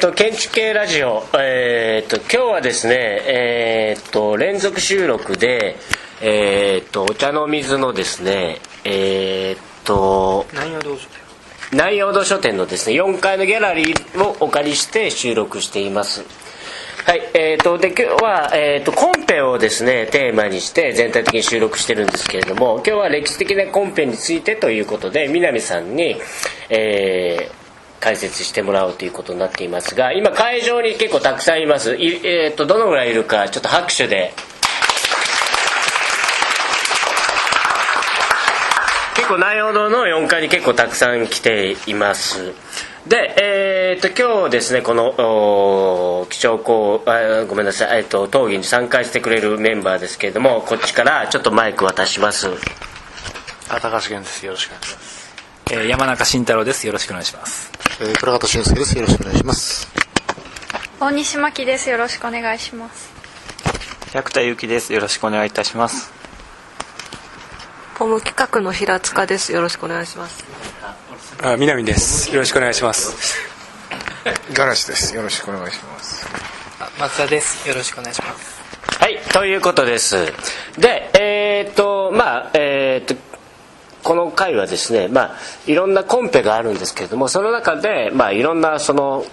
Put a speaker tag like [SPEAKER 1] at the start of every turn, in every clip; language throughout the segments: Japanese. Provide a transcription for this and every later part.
[SPEAKER 1] と、建築系ラジオ、えーと、今日はですね、えーと、連続収録で、えーと、お茶の水のですね、えーと、
[SPEAKER 2] 南陽堂書店
[SPEAKER 1] 南陽堂書店のですね、4階のギャラリーをお借りして収録しています。はい、えーと、で今日は、えーと、コンペをですねテーマにして全体的に収録してるんですけれども今日は歴史的なコンペについてということで南さんに、えー、解説してもらおうということになっていますが今会場に結構たくさんいます。い、えーと、どのぐらいいるかちょっと拍手で。結構内容堂の4階に結構たくさん来ています。で、えー、と今日ですねこの基調講あごめんなさい、えー、と討議に参加してくれるメンバーですけれどもこっちからちょっとマイク渡します。
[SPEAKER 2] あ高橋源です。よろしくお願いします、
[SPEAKER 3] えー、山中慎太郎です。よろしくお願いします、
[SPEAKER 4] えー、倉方俊介です。よろしくお願いします。
[SPEAKER 5] 大西真希です。よろしくお願いします。
[SPEAKER 6] 百田由紀です。よろしくお願いいたします。
[SPEAKER 7] ポム企画の平塚です。よろしくお願いします。
[SPEAKER 8] あ南です。よろしくお願いします。
[SPEAKER 9] ガラシです。よろしくお願いします。
[SPEAKER 2] 松田です。よろしくお願いします。
[SPEAKER 1] はいということです。でえー、っとまあえー、っとこの回はですね、まあ、いろんなコンペがあるんですけれどもその中で、まあ、いろんなその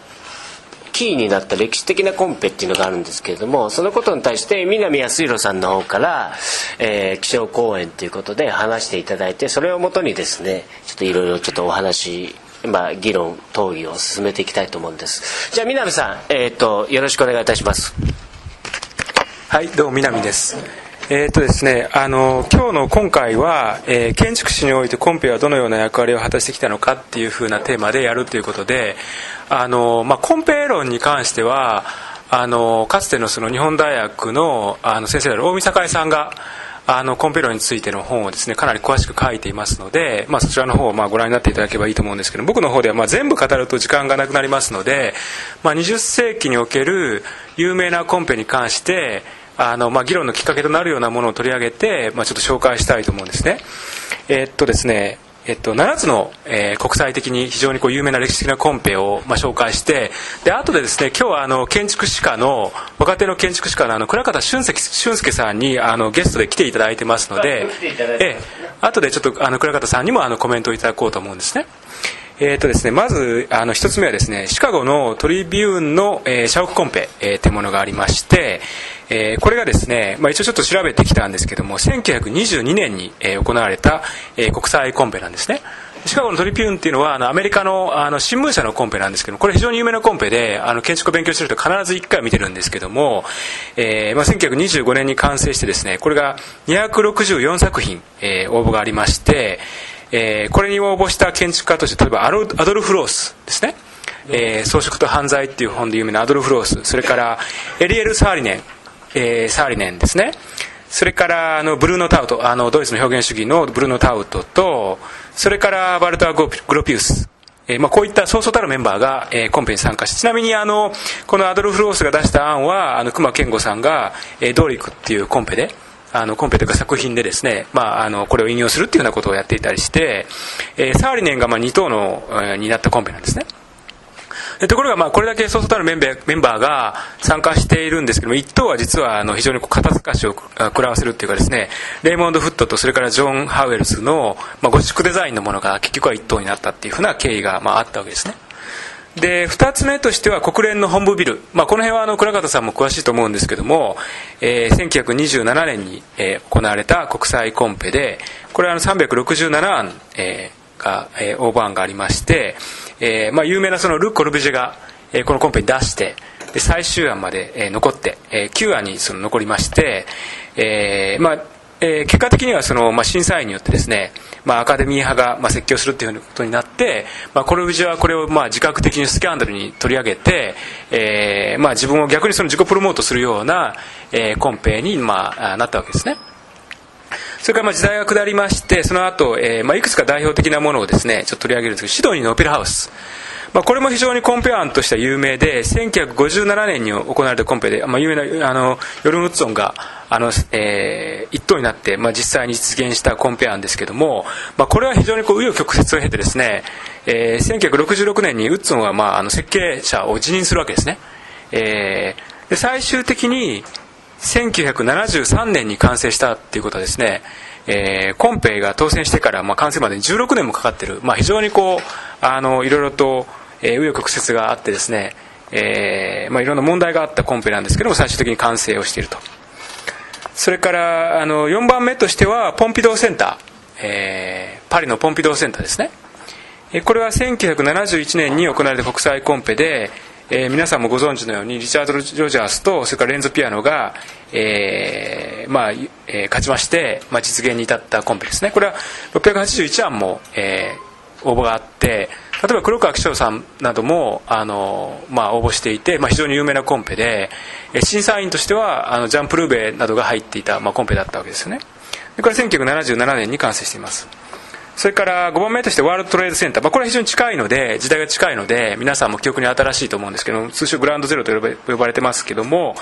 [SPEAKER 1] キーになった歴史的なコンペっていうのがあるんですけれどもそのことに対して南康弘さんの方から、えー、気象講演ということで話していただいてそれをもとにですねちょっといろいろちょっとお話まあ、議論討議を進めていきたいと思うんです。じゃあ南さん、えーと、よろしくお願いいたします。
[SPEAKER 8] はいどうも南です。えーとですね、あの今日の今回は、えー、建築士においてコンペはどのような役割を果たしてきたのかっていうふうなテーマでやるということであの、まあ、コンペ論に関してはあのかつてのその日本大学のあの先生である大見栄さんがあのコンペ論についての本をですねかなり詳しく書いていますので、まあ、そちらの方をまあご覧になっていただければいいと思うんですけど僕の方ではまあ全部語ると時間がなくなりますので、まあ、20世紀における有名なコンペに関してあの、まあ、議論のきっかけとなるようなものを取り上げて、まあ、ちょっと紹介したいと思うんですね。えー、っとですねえっと、7つの、えー、国際的に非常にこう有名な歴史的なコンペを、まあ、紹介してで後でですね今日はあの建築士科の若手の建築士科のあの倉方俊介俊介さんにあのゲストで来ていただいてますので、えー、後でちょっとあの倉方さんにもあのコメントをいただこうと思うんですね。えーとですね、まずあの1つ目はですねシカゴのトリビューンの、えー、社屋コンペ、えー、というものがありまして、えー、これがですね、まあ、一応ちょっと調べてきたんですけども1922年に、えー、行われた、えー、国際コンペなんですね。シカゴのトリビューンっていうのはあのアメリカのあの新聞社のコンペなんですけどこれ非常に有名なコンペであの建築を勉強してると必ず1回見てるんですけども、えーまあ、1925年に完成してですねこれが264作品、えー、応募がありましてえー、これに応募した建築家として例えばアドルフ・ロースですね「えー、装飾と犯罪」っていう本で有名なアドルフ・ロース。それからエリエル・サーリネン、えー、サーリネンですね。それからあのブルーノ・タウト。あのドイツの表現主義のブルーノ・タウトとそれからバルター・グロピウス。えーまあ、こういったそうそうたるメンバーが、えー、コンペに参加しちなみにあのこのアドルフ・ロースが出した案はあの熊健吾さんが、えー、ドーリックっていうコンペであのコンペとか作品でですね、まあ、あのこれを引用するっていうようなことをやっていたりして、えー、サーリネンがまあ2等の、えー、になったコンペなんですね。ところがまあこれだけそうそうたるメンバーが参加しているんですけども1等は実はあの非常に肩透かしを食らわせるっていうかですねレイモンド・フットとそれからジョン・ハウエルスの、まあ、ゴシックデザインのものが結局は1等になったっていうふうな経緯がまああったわけですね。で2つ目としては国連の本部ビル、まあ、この辺はあの倉方さんも詳しいと思うんですけども、えー、1927年に、えー、行われた国際コンペでこれはあの367案、えー、が、えー、応募案がありまして、えーまあ、有名なそのル・コルビジェが、えー、このコンペに出してで最終案まで、えー、残って、えー、9案にその残りまして、えーまあえー、結果的にはその、まあ、審査員によってですね、まあ、アカデミー派が、まあ、説教するっていうことになって、まあ、コルビジはこれを、まあ、自覚的にスキャンダルに取り上げて、えーまあ、自分を逆にその自己プロモートするような、え、コンペに、まあ、なったわけですね。それからまあ時代が下りましてその後、えーまあいくつか代表的なものをですねちょっと取り上げるんですけどシドニーのオペラハウス。まあ、これも非常にコンペ案としては有名で1957年に行われたコンペで、まあ、有名なあのヨルムッツォンがあの、えー、一等になって、まあ、実際に実現したコンペ案ですけども、まあ、これは非常に紆余曲折を経てですね、えー、1966年にウッツォンは、まあ、あの設計者を辞任するわけですね、えー、で最終的に1973年に完成したっていうことはですね、えー、コンペが当選してから、まあ、完成までに16年もかかってる、まあ、非常にこうあのいろいろと紆余、曲折があってですね、えーまあ、いろんな問題があったコンペなんですけども最終的に完成をしていると。それからあの4番目としてはポンピドーセンター、えー、パリのポンピドーセンターですね。これは1971年に行われた国際コンペで、えー、皆さんもご存知のようにリチャード・ロジャースとそれからレンズ・ピアノが、えーまあえー、勝ちまして、まあ、実現に至ったコンペですね。これは681案も、えー、応募があって例えば黒川紀章さんなどもあの、まあ、応募していて、まあ、非常に有名なコンペで審査員としてはあのジャン・プルーベなどが入っていた、まあ、コンペだったわけですよね。これは1977年に完成しています。それから5番目としてワールドトレードセンター、まあ、これは非常に近いので時代が近いので皆さんも記憶に新しいと思うんですけど通称グラウンドゼロと呼ばれてますけども、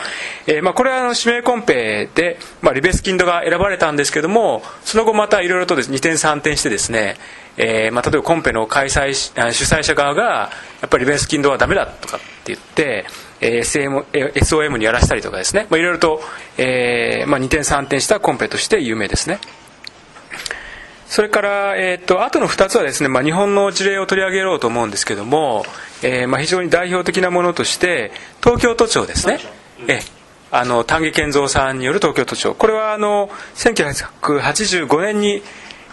[SPEAKER 8] えー、まあこれはあの指名コンペで、まあ、リベスキンドが選ばれたんですけどもその後またいろいろとです、ね2点3点してですねえーまあ、例えばコンペの開催主催者側がやっぱりリベスキンドはダメだとかって言って、えー、SM SOM にやらせたりとかですね、まあ、いろいろと、えーまあ、2点3点したコンペとして有名ですね。それから、えーと、あとの2つはですね、まあ、日本の事例を取り上げようと思うんですけども、えーまあ、非常に代表的なものとして東京都庁ですね、えあの丹下健三さんによる東京都庁。これはあの1985年に、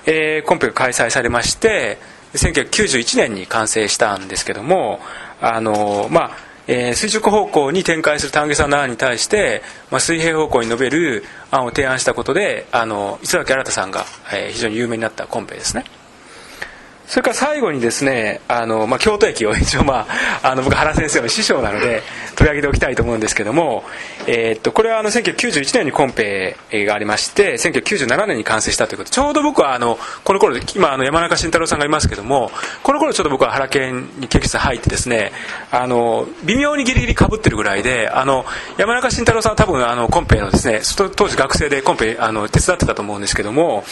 [SPEAKER 8] えー、コンペが開催されまして1991年に完成したんですけどもあのまあえー、垂直方向に展開する丹下さんの案に対して、まあ、水平方向に述べる案を提案したことであの磯崎新さんが、えー、非常に有名になったコンペですね。それから最後にですねあの、まあ、京都駅を一応、まあ、あの僕原先生の師匠なので取り上げておきたいと思うんですけども、えー、っとこれはあの1991年にコンペがありまして1997年に完成したということ。ちょうど僕はあのこの頃今あの山中慎太郎さんがいますけどもこの頃ちょっと僕は原研に研究室入ってですねあの微妙にギリギリかぶってるぐらいであの山中慎太郎さんは多分あのコンペのですね当時学生でコンペあの手伝ってたと思うんですけども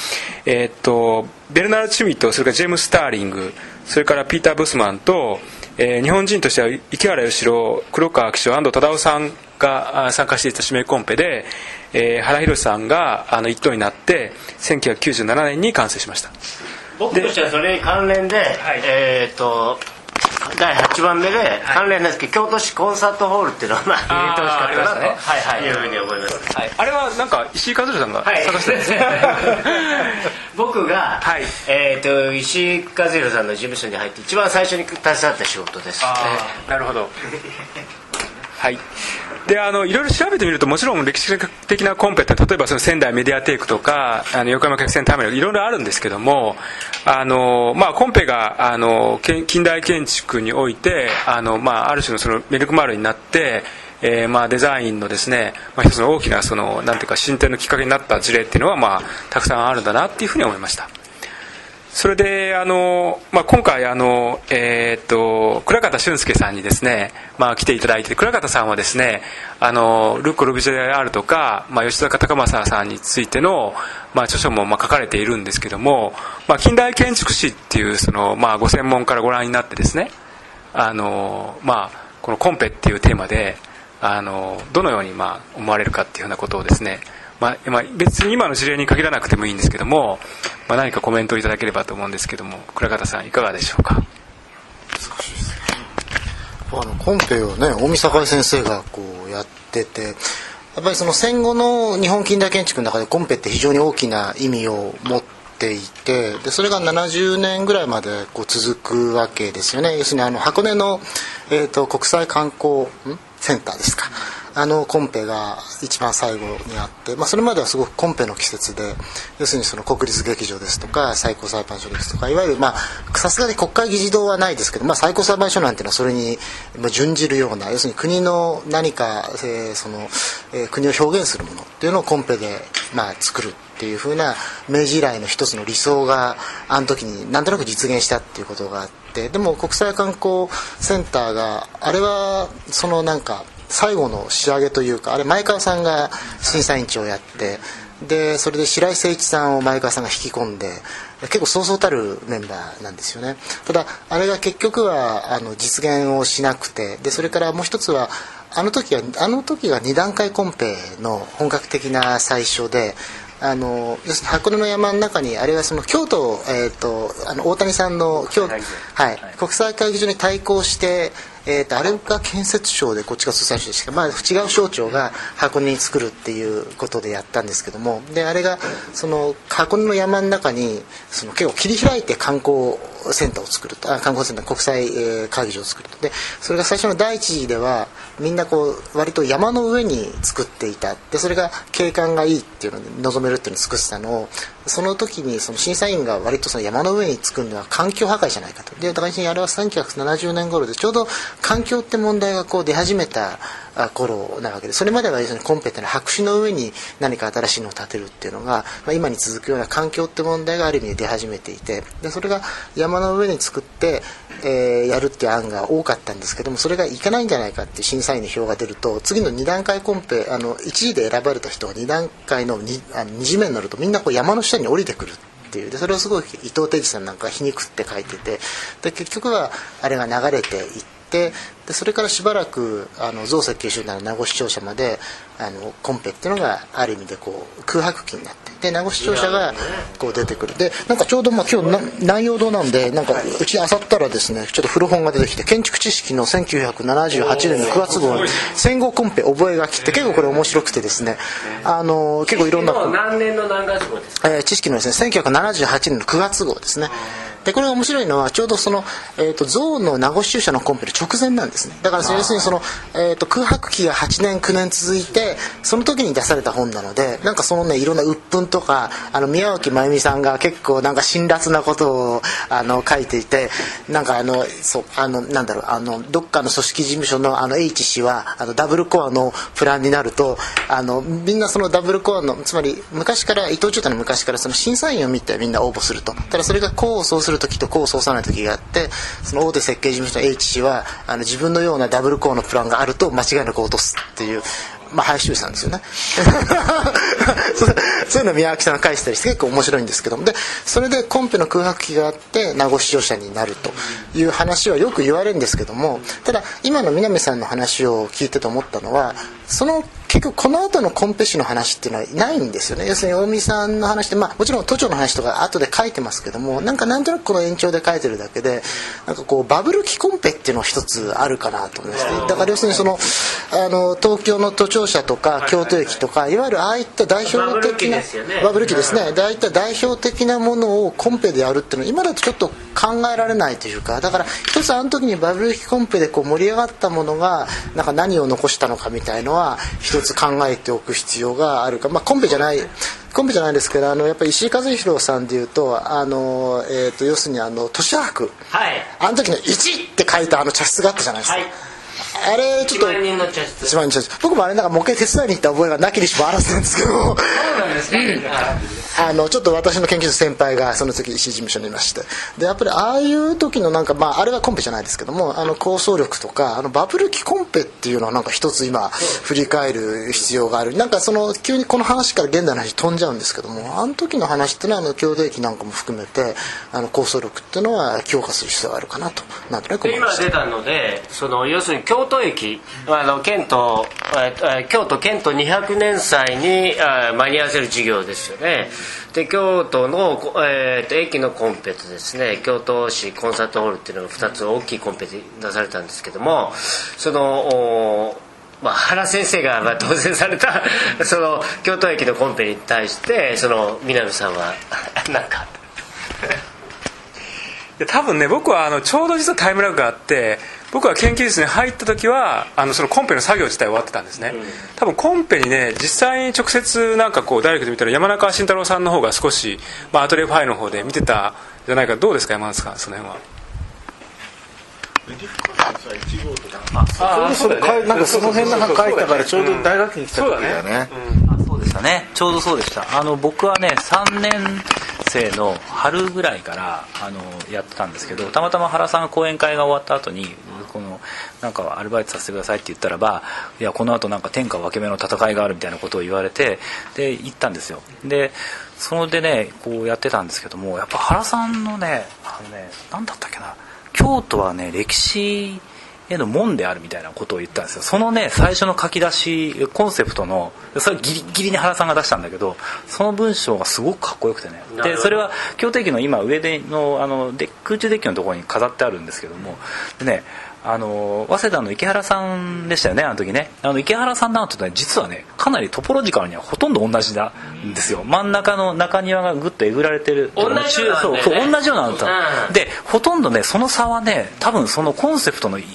[SPEAKER 8] えー、っとベルナルド・シュミットそれからジェームス・スターリングそれからピーター・ブスマンと、えー、日本人としては池原義郎黒川紀章安藤忠雄さんが参加していた指名コンペで、えー、原宏さんがあの一等になって1997年に完成しました。
[SPEAKER 1] 僕としてはそれに関連で、はい、えっ、ー、と第8番目で関連ですけど、京都市コンサートホールっていうのはまあ入れてほしかったなと、はいはい、いうふうに思います、はい、
[SPEAKER 8] あれはなんか石井和弘さんが探してるんですね、
[SPEAKER 1] 僕が、はい。えーと、石井和弘さんの事務所に入って一番最初に携わった仕事です、
[SPEAKER 8] なるほど。はい。であのいろいろ調べてみるともちろん歴史的なコンペって例えばその仙台メディアテイクとかあの横山客船ターミナルいろいろあるんですけどもあの、まあ、コンペがあの近代建築においてあの、まあ、ある種のそのメルクマールになってえーまあ、デザインのですね、まあ、一つの大きなそのなんていうか進展のきっかけになった事例っていうのは、まあ、たくさんあるんだなっていうふうに思いました。それであの、まあ、今回あの、えー、っと倉方俊介さんにですね、まあ、来ていただいて倉方さんはですねあのルッコ・ルビジェであるとか、まあ、吉坂隆正さんについての、まあ、著書もまあ書かれているんですけども、まあ、近代建築史っていうその、まあ、ご専門からご覧になってですねあの、まあ、このコンペっていうテーマであのどのようにまあ思われるかっていうようなことをですねまあ、まあ、別に今の事例に限らなくてもいいんですけども、まあ、何かコメントをいただければと思うんですけども倉方さんいかがでしょうか？難しいですね。
[SPEAKER 4] あのコンペをね大見栄先生がこうやっててやっぱりその戦後の日本近代建築の中でコンペって非常に大きな意味を持っていてでそれが70年ぐらいまでこう続くわけですよね。要するにあの箱根の、えーと、国際観光センターですか。あのコンペが一番最後にあって、まあ、それまではすごくコンペの季節で要するにその国立劇場ですとか最高裁判所ですとかいわゆるまあさすがに国会議事堂はないですけど、まあ、最高裁判所なんていうのはそれに準じるような要するに国の何か、えー、その、えー、国を表現するものっていうのをコンペで、まあ、作る。っていうふうな明治以来の一つの理想があの時になんとなく実現したっていうことがあってでも国際観光センターがあれはそのなんか最後の仕上げというかあれ前川さんが審査委員長をやってでそれで白井誠一さんを前川さんが引き込んで結構そうそうたるメンバーなんですよね。ただあれが結局はあの実現をしなくてでそれからもう一つはあの時はあの時が2段階コンペの本格的な最初であの要するに箱根の山の中にあれはその京都,、えーと、あの大谷さんの京、はい、国際会議場に対抗してえーと、あれが建設省でこっちが総裁省でしか、まあ、違う省庁が箱根に作るっていうことでやったんですけどもであれがその箱根の山の中にその結構切り開いて観光センターを作るあ観光センター国際、えー、会議場を作ると。でそれが最初の第一次ではみんなこう割と山の上に作っていた。でそれが景観がいいっていうので望めるっていうのを作ってたのをその時にその審査員が割とその山の上に作るのは環境破壊じゃないかと。で高橋あれは1970年頃でちょうど環境って問題がこう出始めた頃なわけでそれまではコンペってのは白紙の上に何か新しいのを建てるっていうのが、まあ、今に続くような環境って問題がある意味で出始めていてでそれが山の上に作って、えー、やるって案が多かったんですけどもそれがいかないんじゃないかって審査員の票が出ると次の2段階コンペあの1位で選ばれた人が2段階の 2, あの2次目になるとみんなこう山の下に降りてくるっていう。でそれをすごい伊藤定治さんなんか皮肉って書いててで結局はあれが流れていってでそれからしばらくあの造石九州なら名護市庁舎まであのコンペっていうのがある意味でこう空白期になってで名護市庁舎がこう出てくる。でなんかちょうどまあ今日南陽堂なんでなんかうちあさったらですねちょっと古本が出てきて建築知識の1978年の9月号戦後コンペ覚書って結構これ面白くてですねあの結構いろんな
[SPEAKER 1] 何年の何月号ですか、
[SPEAKER 4] えー、知識のですね1978年の9月号ですね。でこれが面白いのはちょうどその、えーと、ゾウの名護州社のコンペの直前なんですね。だから要するにその、えーと、空白期が8年9年続いてその時に出された本なのでなんかそのねいろんな鬱憤とかあの宮脇真由美さんが結構なんか辛辣なことをあの書いていてなんかあのそあのなんだろうあのどっかの組織事務所のあの H 氏はあのダブルコアのプランになるとあのみんなそのダブルコアのつまり昔から伊藤忠太の昔からその審査員を見てみんな応募すると。ただそれが功を奏する時と功を奏さない時があってその大手設計事務所の H 氏はあの自分のようなダブルコアのプランがあると間違いなく落とすっていうまあ、林修さんですよね。そういうの宮脇さんが返したりして結構面白いんですけども。でそれでコンペの空白期があって名護市場者になるという話はよく言われるんですけども。ただ今の南さんの話を聞いてて思ったのはその結局この後のコンペ誌の話っていうのはないんですよね。要するに大見さんの話って、まあ、もちろん都庁の話とか後で書いてますけどもなんかなんとなくこの延長で書いてるだけでなんかこうバブル期コンペっていうのは一つあるかなと思いますだから要するにそのあの東京の都庁舎とか京都駅とかいわゆるああいった代表的なバブル期ですね。ああいった代表的なものをコンペでやるっていうのは今だとちょっと考えられないというかだから一つあの時にバブル期コンペでこう盛り上がったものがなんか何を残したのかみたいのは一つ考えておく必要があるか、まあ、コンペじゃないコンペじゃないですけどあのやっぱり石井和弘さんでいうとあの、えーと、要するにあの都市博、
[SPEAKER 1] はい、
[SPEAKER 4] あの時の「1」って書いたあの茶室があったじゃないですか。はいあれちょっと1万人。の茶室万人の茶室僕もあれなんかもう一回手伝いに行った覚えがなきにしもあらずなんですけど。そうなんですね、あのちょっと私の研究室先輩がその時石井事務所にいまして。でやっぱりああいう時のなんかまああれはコンペじゃないですけどもあの構想力とかあのバブル期コンペっていうのはなんか一つ今振り返る必要がある。なんかその急にこの話から現代の話飛んじゃうんですけどもあの時の話っていうのはあの共同駅なんかも含めてあの構想力っていうのは強化する必要があるかなとなんとなく思いま
[SPEAKER 1] した。今出たのでその要するに京都駅あの県都京都県都200年祭に間に合わせる事業ですよね。で京都の、えーと、駅のコンペとですね京都市コンサートホールっていうのが2つ大きいコンペで出されたんですけどもそのまあ、原先生がまあ当選された その京都駅のコンペに対してその南さんは 何か
[SPEAKER 8] で多分ね僕はあのちょうど実はタイムラグがあって僕は研究室に入った時はあのそのコンペの作業自体終わってたんですね、多分コンペにね実際に直接なんかこうダイレクトで見たら山中慎太郎さんの方が少し、まあ、アトリエファイの方で見てたじゃないか。どうですか山中さんその辺は？
[SPEAKER 9] あそれなんかその辺なんか書いたからちょうど大学に来た時だよね。
[SPEAKER 3] あそうでしたねちょうどそうでした。あの僕はね3年生の春ぐらいからあのやってたんですけどたまたま原さんが講演会が終わった後にこのなんかアルバイトさせてくださいって言ったらばいやこの後なんか天下分け目の戦いがあるみたいなことを言われてで行ったんですよ。でそれでねこうやってたんですけどもやっぱ原さんのねあのね何だったっけな京都はね歴史への門であるみたいなことを言ったんですよ。そのね最初の書き出しコンセプトのそれギリギリに原さんが出したんだけどその文章がすごくかっこよくてね。でそれは京都駅の今上でのあので空中デッキのところに飾ってあるんですけどもでねあの早稲田の池原さんでしたよねあの時ね。あの池原さんのアートって実はねかなりトポロジカルにはほとんど同じなんですよ。真ん中の中庭がぐっとえぐられてる
[SPEAKER 1] 同じような
[SPEAKER 3] そうそう同じようなでほとんどねその差はね多分そのコンセプトのいい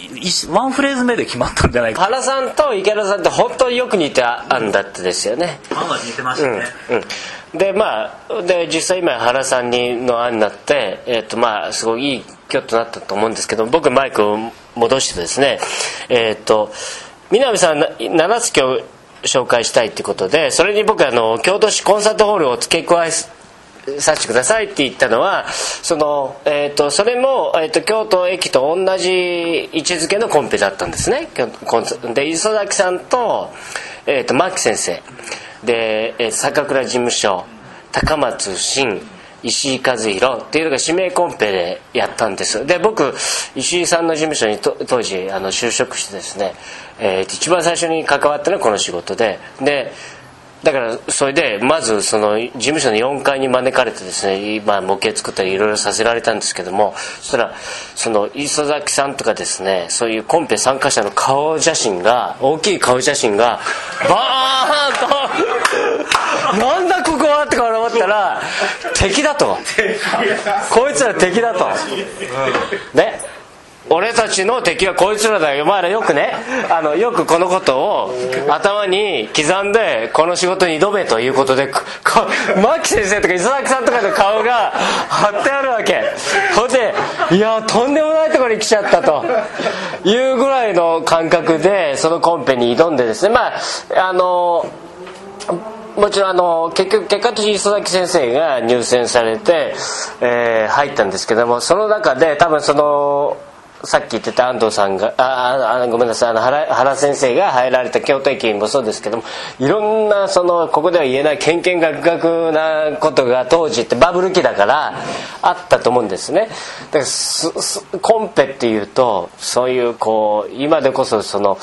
[SPEAKER 3] ワンフレーズ目で決まったんじゃないか。
[SPEAKER 1] 原さんと池原さんって本当によく似てあんだってですよね。
[SPEAKER 3] 案が似てまし
[SPEAKER 1] うん。うん、でまあで実際今原さんにの案になって、えっとまあすごいいい今日となったと思うんですけど僕マイクを戻してですねえっ、と南さん7つ今日紹介したいってことでそれに僕あの京都市コンサートホールを付け加えさせてくださいって言ったのはその、えー、とそれも、えー、と京都駅と同じ位置づけのコンペだったんですね。で磯崎さんと,、えー、と牧先生。で、えー坂倉事務所高松新石井和弘っていうのが指名コンペでやったんです。で僕石井さんの事務所にと当時あの就職してですね、えー一番最初に関わったのはこの仕事で。でだからそれでまずその事務所の4階に招かれてですね今模型作ったりいろいろさせられたんですけどもそしたらその磯崎さんとかですねそういうコンペ参加者の顔写真が大きい顔写真がバーンと なんだここはってたら敵だと。こいつら敵だと。ね。俺たちの敵はこいつらだよ。お前らよくね。あのよくこのことを頭に刻んでこの仕事に挑めということで牧先生とか磯崎さんとかの顔が貼ってあるわけ。ほんでいやとんでもないところに来ちゃったと。いうぐらいの感覚でそのコンペに挑んでですね。まああのもちろんあの結局結果として磯崎先生が入選されて、えー入ったんですけどもその中で多分そのさっき言ってた安藤さんがああごめんなさいあの原原先生が入られた京都駅もそうですけどもいろんなそのここでは言えないけんけんがくがくなことが当時ってバブル期だからあったと思うんですね。だからコンペっていうとそういうこう今でこそその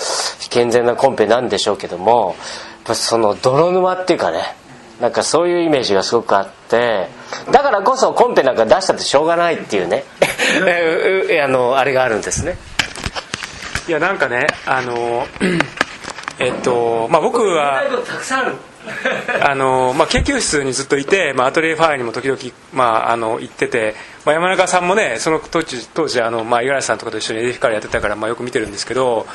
[SPEAKER 1] 健全なコンペなんでしょうけどもぱその泥沼っていうかねなんかそういうイメージがすごくあってだからこそコンペなんか出したってしょうがないっていうね あのあれがあるんですね。
[SPEAKER 8] いやなんかねあのえっとまあ僕は
[SPEAKER 1] たくさんある。
[SPEAKER 8] あの、まあ、研究室にずっといて、まあ、アトリエファイにも時々、まあ、あの行ってて、まあ、山中さんもねその当時当時あの、まあ、五十嵐さんとかと一緒にエレフィカルやってたから、まあ、よく見てるんですけど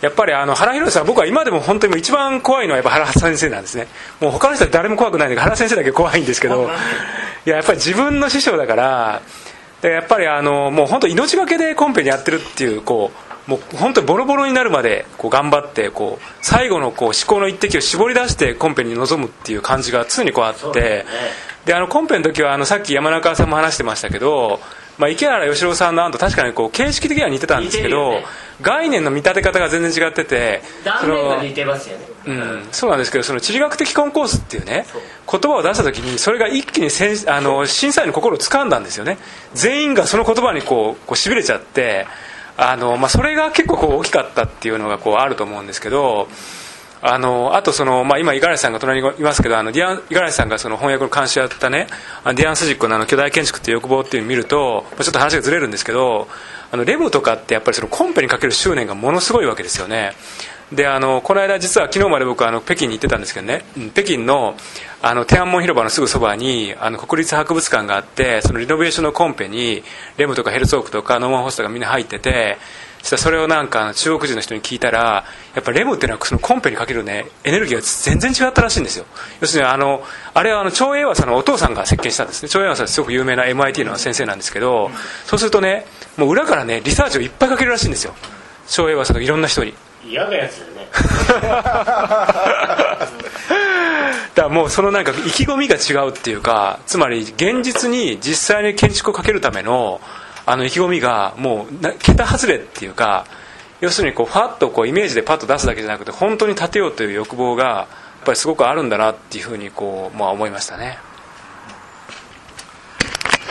[SPEAKER 8] やっぱりあの原宏さん僕は今でも本当に一番怖いのはやっぱ原先生なんですね。もう他の人は誰も怖くないんだけど原先生だけ怖いんですけど いややっぱり自分の師匠だからでやっぱりあのもう本当命がけでコンペにやってるっていうこうもう本当にボロボロになるまでこう頑張ってこう最後のこう思考の一滴を絞り出してコンペに臨むっていう感じが常にこうあってであのコンペの時はあのさっき山中さんも話してましたけど、まあ、池原義郎さんの案と確かにこう形式的には似てたんですけど、
[SPEAKER 1] ね。
[SPEAKER 8] 概念の見立て方が全然違ってて
[SPEAKER 1] 断面が似てますよね。
[SPEAKER 8] うん、そうなんですけどその地理学的コンコースっていうね言葉を出した時にそれが一気にせんあの審査員の心を掴んだんですよね。全員がその言葉にこうこうしびれちゃってあの、まあ、それが結構こう大きかったっていうのがこうあると思うんですけどあのあとその、まあ、今五十嵐さんが隣にいますけどあの五十嵐さんがその翻訳の監修やったねディアン・スジックのあの巨大建築っていう欲望っていうのを見るとちょっと話がずれるんですけどあのレムとかってやっぱりそのコンペにかける執念がものすごいわけですよね。であのこの間実は昨日まで僕あの北京に行ってたんですけどね北京のあの天安門広場のすぐそばにあの国立博物館があってそのリノベーションのコンペにレムとかヘルツォークとかノーマン・ホストがみんな入っててしたらそれをなんか中国人の人に聞いたらやっぱレムっていうのはそのコンペにかけるねエネルギーが全然違ったらしいんですよ。要するにあのあれはあの張英和さんのお父さんが設計したんですね。張英和さんすごく有名な MIT の先生なんですけどそうするとねもう裏からねリサーチをいっぱいかけるらしいんですよ。張英和さんとかいろんな人に。
[SPEAKER 1] 嫌なやつだよね。
[SPEAKER 8] だからもうそのなんか意気込みが違うっていうかつまり現実に実際に建築をかけるためのあの意気込みがもうな桁外れっていうか要するにこうファッとこうイメージでパッと出すだけじゃなくて本当に立てようという欲望がやっぱりすごくあるんだなっていうふうにこう、まあ、思いましたね。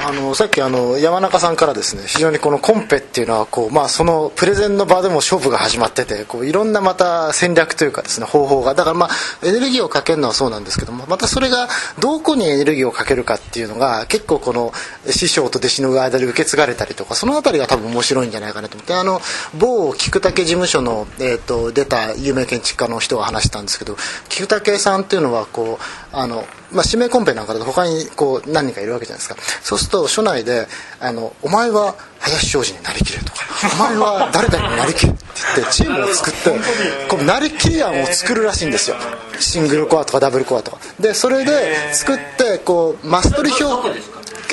[SPEAKER 4] あのさっきあの山中さんからですね非常にこのコンペっていうのはこう、まあ、そのプレゼンの場でも勝負が始まっててこういろんなまた戦略というかですね方法がだからまあエネルギーをかけるのはそうなんですけどもまたそれがどこにエネルギーをかけるかっていうのが結構この師匠と弟子の間で受け継がれたりとかその辺りが多分面白いんじゃないかなと思ってあの某菊竹事務所の、えー、と出た有名建築家の人が話したんですけど菊竹さんっていうのはこうあのまあ、指名コンペなんかだと他にこう何人かいるわけじゃないですか。そうすると署内であの「お前は林庄司になりきれ」とか「お前は誰々になりきれ」って言ってチームを作ってこうなりきり案を作るらしいんですよ。シングルコアとかダブルコアとか。でそれで作ってこうマス取り表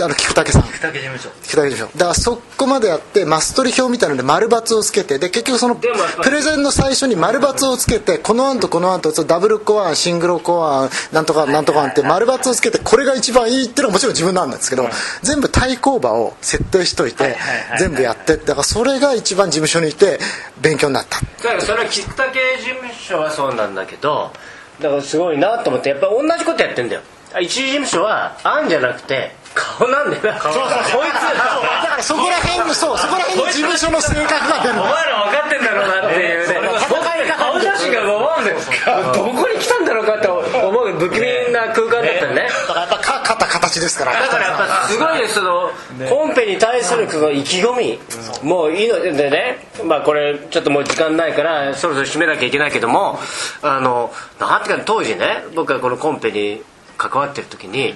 [SPEAKER 4] あの菊竹さん。
[SPEAKER 3] 菊竹事務所。
[SPEAKER 4] 菊竹事務所。だからそこまでやってマス取り表みたいなので丸×をつけてで結局そのプレゼンの最初に丸×をつけてこの案とこの案とダブルコア案シングルコア案なんとかなんとか案って丸×をつけてこれが一番いいっていうのはもちろん自分なんですけど全部対抗馬を設定しといて全部やってだからそれが一番事務所にいて勉強になった。
[SPEAKER 1] だからそれは菊竹事務所はそうなんだけどだからすごいなと思ってやっぱ同じことやってんだよ。一時事務所は案じゃなくて顔なんだよな。そうそうこいつ
[SPEAKER 4] だからそこら辺のそうそこら辺の事務所の性格が出る。
[SPEAKER 1] お前ら分かってんだろうなっていうね。顔写真が思うんですどこに来たんだろうかって思う不気味な空間だったよね。
[SPEAKER 4] だからやっぱか勝った形ですから。
[SPEAKER 1] だからやっぱすごいねそのコンペに対するこの意気込み。もういいのでね。まあこれちょっともう時間ないからそろそろ締めなきゃいけないけども。あのなんていうか当時ね僕がこのコンペに関わってる時に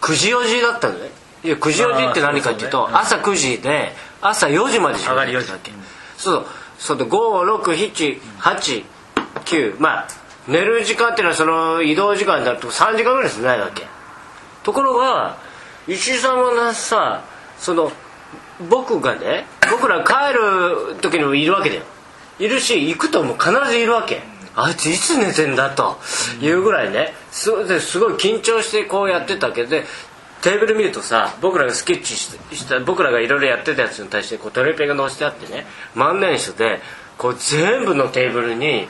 [SPEAKER 1] 9時4時だったのね。いや9時4時って何かっていうと朝9時で朝4時まで仕事やってたわけ。そうそう56789まあ寝る時間っていうのはその移動時間になると3時間ぐらいしかないわけ。ところが石井さんはさその僕がね僕ら帰る時にもいるわけだよ。いるし行くともう必ずいるわけあいついつ寝てんだというぐらいねすごいすごい緊張してこうやってたわけでテーブル見るとさ僕らがスケッチした僕らがいろいろやってたやつに対してこうトレペンが載せてあってね万年筆でこう全部のテーブルに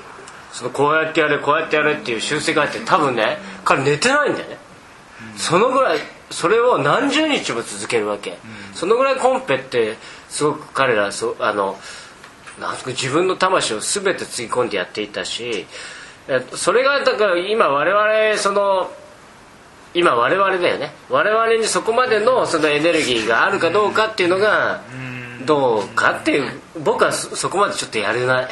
[SPEAKER 1] そのこうやってやれこうやってやれっていう修正が入って多分ね彼寝てないんだよね、そのぐらいそれを何十日も続けるわけ、そのぐらいコンペってすごく彼らそあのなんか自分の魂を全てつぎ込んでやっていたしえそれがだから今我々その今我々だよね。我々にそこまでのそのエネルギーがあるかどうかっていうのがどうかっていう僕はそそこまでちょっとやれない。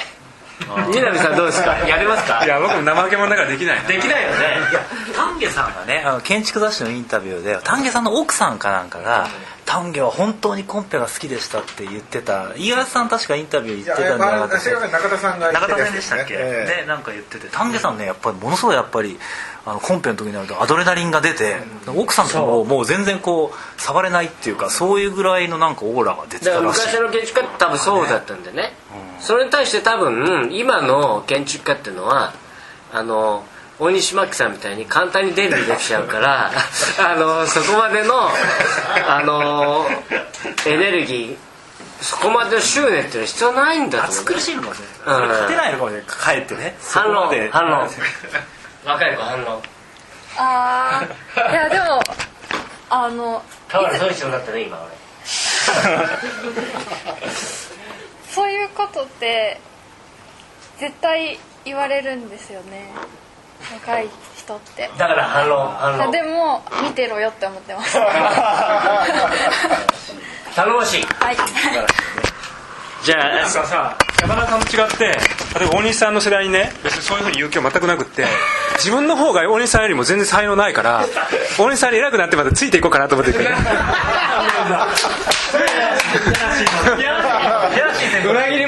[SPEAKER 1] 南さんどうですか？やれますか？
[SPEAKER 8] いや僕も怠け者だからできないな
[SPEAKER 1] できないよね。
[SPEAKER 3] 丹下さんがねあの建築雑誌のインタビューで丹下さんの奥さんかなんかが丹下は本当にコンペが好きでしたって言ってた。飯原さん確かインタビュー言ってたんじゃなかっ
[SPEAKER 9] 中田さんが言って。
[SPEAKER 3] 中田
[SPEAKER 9] た
[SPEAKER 3] んでしたっけ、
[SPEAKER 9] ええ。
[SPEAKER 3] でなんか言ってて。丹下さんねやっぱりものすごいやっぱりあのコンペの時になるとアドレナリンが出て、奥さんとももう全然こう触れないっていうかそういうぐらいのなんかオーラが出てたらしい。
[SPEAKER 1] 昔の建築家って多分そうだったんでね、それに対して多分今の建築家っていうのはあの大西真紀さんみたいに簡単にデビューできちゃうから あのそこまでのあのエネルギーそこまでの執念っていうのは必要ないんだと思う。
[SPEAKER 3] 暑苦しいのかもしれ
[SPEAKER 1] うん。
[SPEAKER 3] 勝てないのかもしれないかえってね。そ
[SPEAKER 1] 反論反論若い子反論
[SPEAKER 5] ああいやでもあの
[SPEAKER 1] ったね今俺。
[SPEAKER 5] そういうことって絶対言われるんですよね若い人って。
[SPEAKER 1] だから反論反論。
[SPEAKER 5] でも見てろよって思ってます。
[SPEAKER 1] 頼もしい。
[SPEAKER 5] はい。
[SPEAKER 1] じゃあ
[SPEAKER 8] なんかさ山田さんと違って例えば大西さんの世代にね別にそういうふうに言う気は全くなくって自分の方が大西さんよりも全然才能ないから大西さんに偉くなってまたついていこうかなと思ってるから
[SPEAKER 1] 裏切り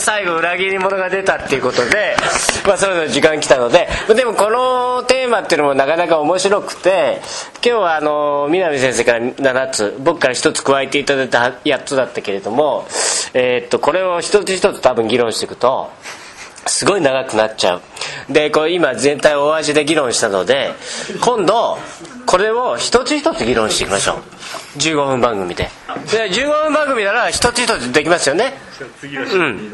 [SPEAKER 1] 最後裏切り者が出たっていうことで、まあ、そろそろ時間来たのででもこのテーマっていうのもなかなか面白くて今日はあの南先生から7つ僕から1つ加えていただいた8つだったけれども、えーっとこれを一つ一つ多分議論していくとすごい長くなっちゃう。でこれ今全体大味で議論したので今度これを一つ一つ議論していきましょう。15分番組で。で15分番組なら一つ一つできますよね。うん。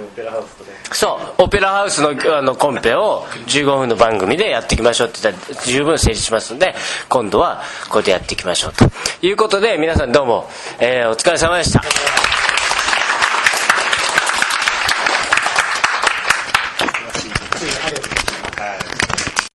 [SPEAKER 1] そう。オペラハウスのあのコンペを15分の番組でやっていきましょうって言ったら十分成立しますので今度はこれでやっていきましょうと。いうことで皆さんどうも、えーお疲れ様でした。